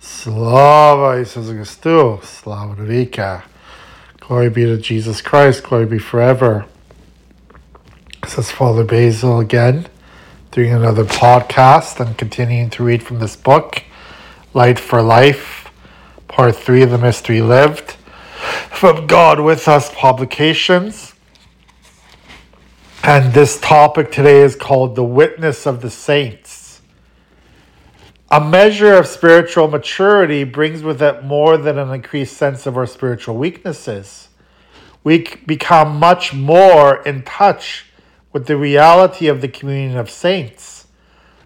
Slava Jesus Christus, Slava Navika. Glory be to Jesus Christ, glory be forever. This is Father Basil again, doing another podcast and continuing to read from this book, Light for Life, part three of the Mystery Lived, from God with Us publications. And this topic today is called The Witness of the Saints. A measure of spiritual maturity brings with it more than an increased sense of our spiritual weaknesses. We become much more in touch with the reality of the communion of saints,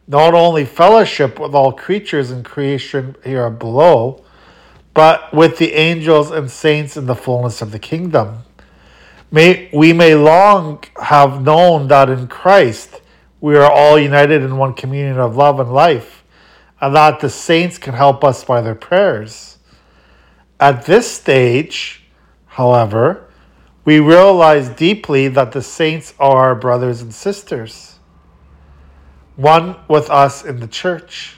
not only fellowship with all creatures in creation here below, but with the angels and saints in the fullness of the kingdom. May, we may long have known that in Christ we are all united in one communion of love and life and that the saints can help us by their prayers. At this stage, however, we realize deeply that the saints are our brothers and sisters, one with us in the church.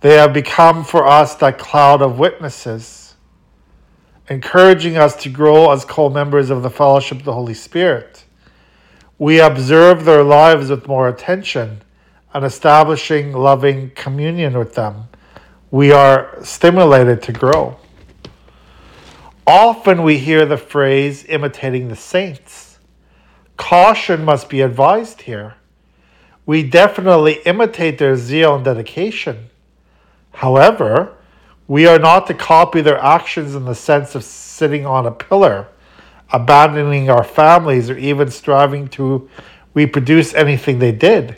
They have become for us that cloud of witnesses, encouraging us to grow as co members of the fellowship of the Holy Spirit. We observe their lives with more attention and establishing loving communion with them, we are stimulated to grow. Often we hear the phrase imitating the saints. Caution must be advised here. We definitely imitate their zeal and dedication. However, we are not to copy their actions in the sense of sitting on a pillar, abandoning our families, or even striving to reproduce anything they did.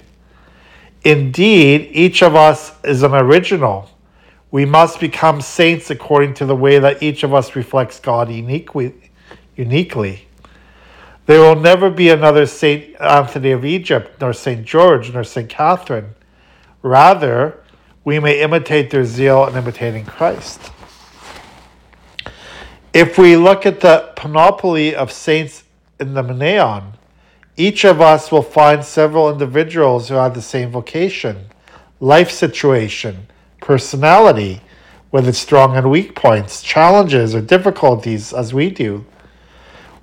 Indeed, each of us is an original. We must become saints according to the way that each of us reflects God uniquely. uniquely. There will never be another Saint Anthony of Egypt, nor Saint George, nor Saint Catherine. Rather, we may imitate their zeal in imitating Christ. If we look at the panoply of saints in the Menaion, each of us will find several individuals who have the same vocation, life situation, personality, with its strong and weak points, challenges, or difficulties as we do.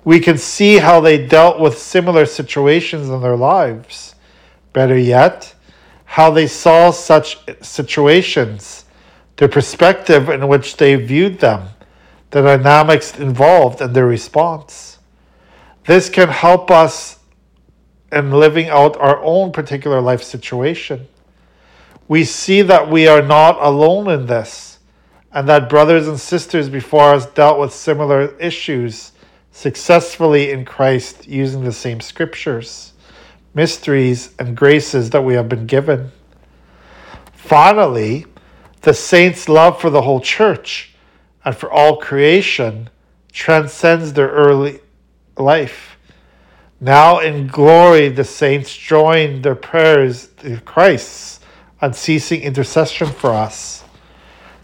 We can see how they dealt with similar situations in their lives. Better yet, how they saw such situations, the perspective in which they viewed them, the dynamics involved, and their response. This can help us and living out our own particular life situation. We see that we are not alone in this, and that brothers and sisters before us dealt with similar issues successfully in Christ using the same scriptures, mysteries, and graces that we have been given. Finally, the saints' love for the whole church and for all creation transcends their early life now in glory, the saints join their prayers to Christ's unceasing intercession for us.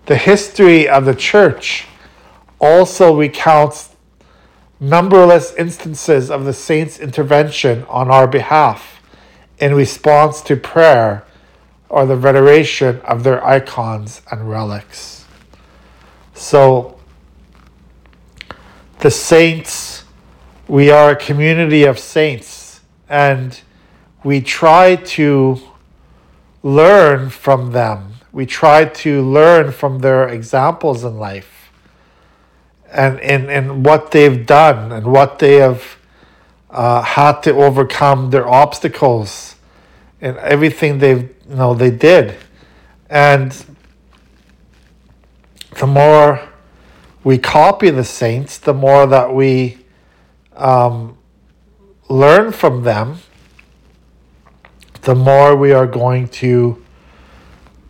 The history of the church also recounts numberless instances of the saints' intervention on our behalf in response to prayer or the veneration of their icons and relics. So, the saints we are a community of saints and we try to learn from them. We try to learn from their examples in life and, and, and what they've done and what they have uh, had to overcome their obstacles and everything they've you know they did. And the more we copy the saints, the more that we um, learn from them, the more we are going to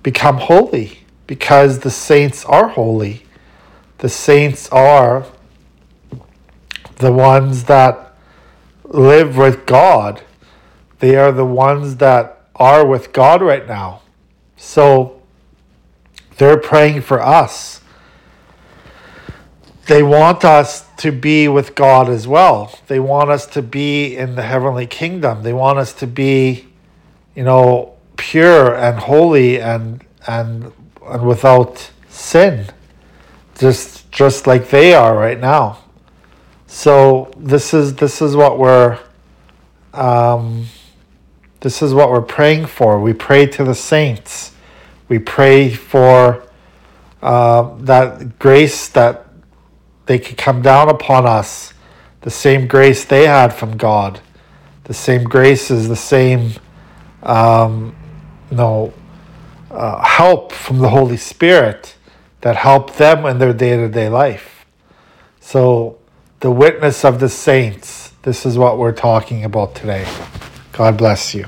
become holy because the saints are holy. The saints are the ones that live with God. They are the ones that are with God right now. So they're praying for us they want us to be with God as well. They want us to be in the heavenly kingdom. They want us to be, you know, pure and holy and and and without sin just just like they are right now so this is this is what we're um, this is what we're praying for we pray to the saints we pray for uh, that grace that they could come down upon us the same grace they had from god the same grace graces the same um, uh, help from the Holy Spirit that helped them in their day to day life. So, the witness of the saints, this is what we're talking about today. God bless you.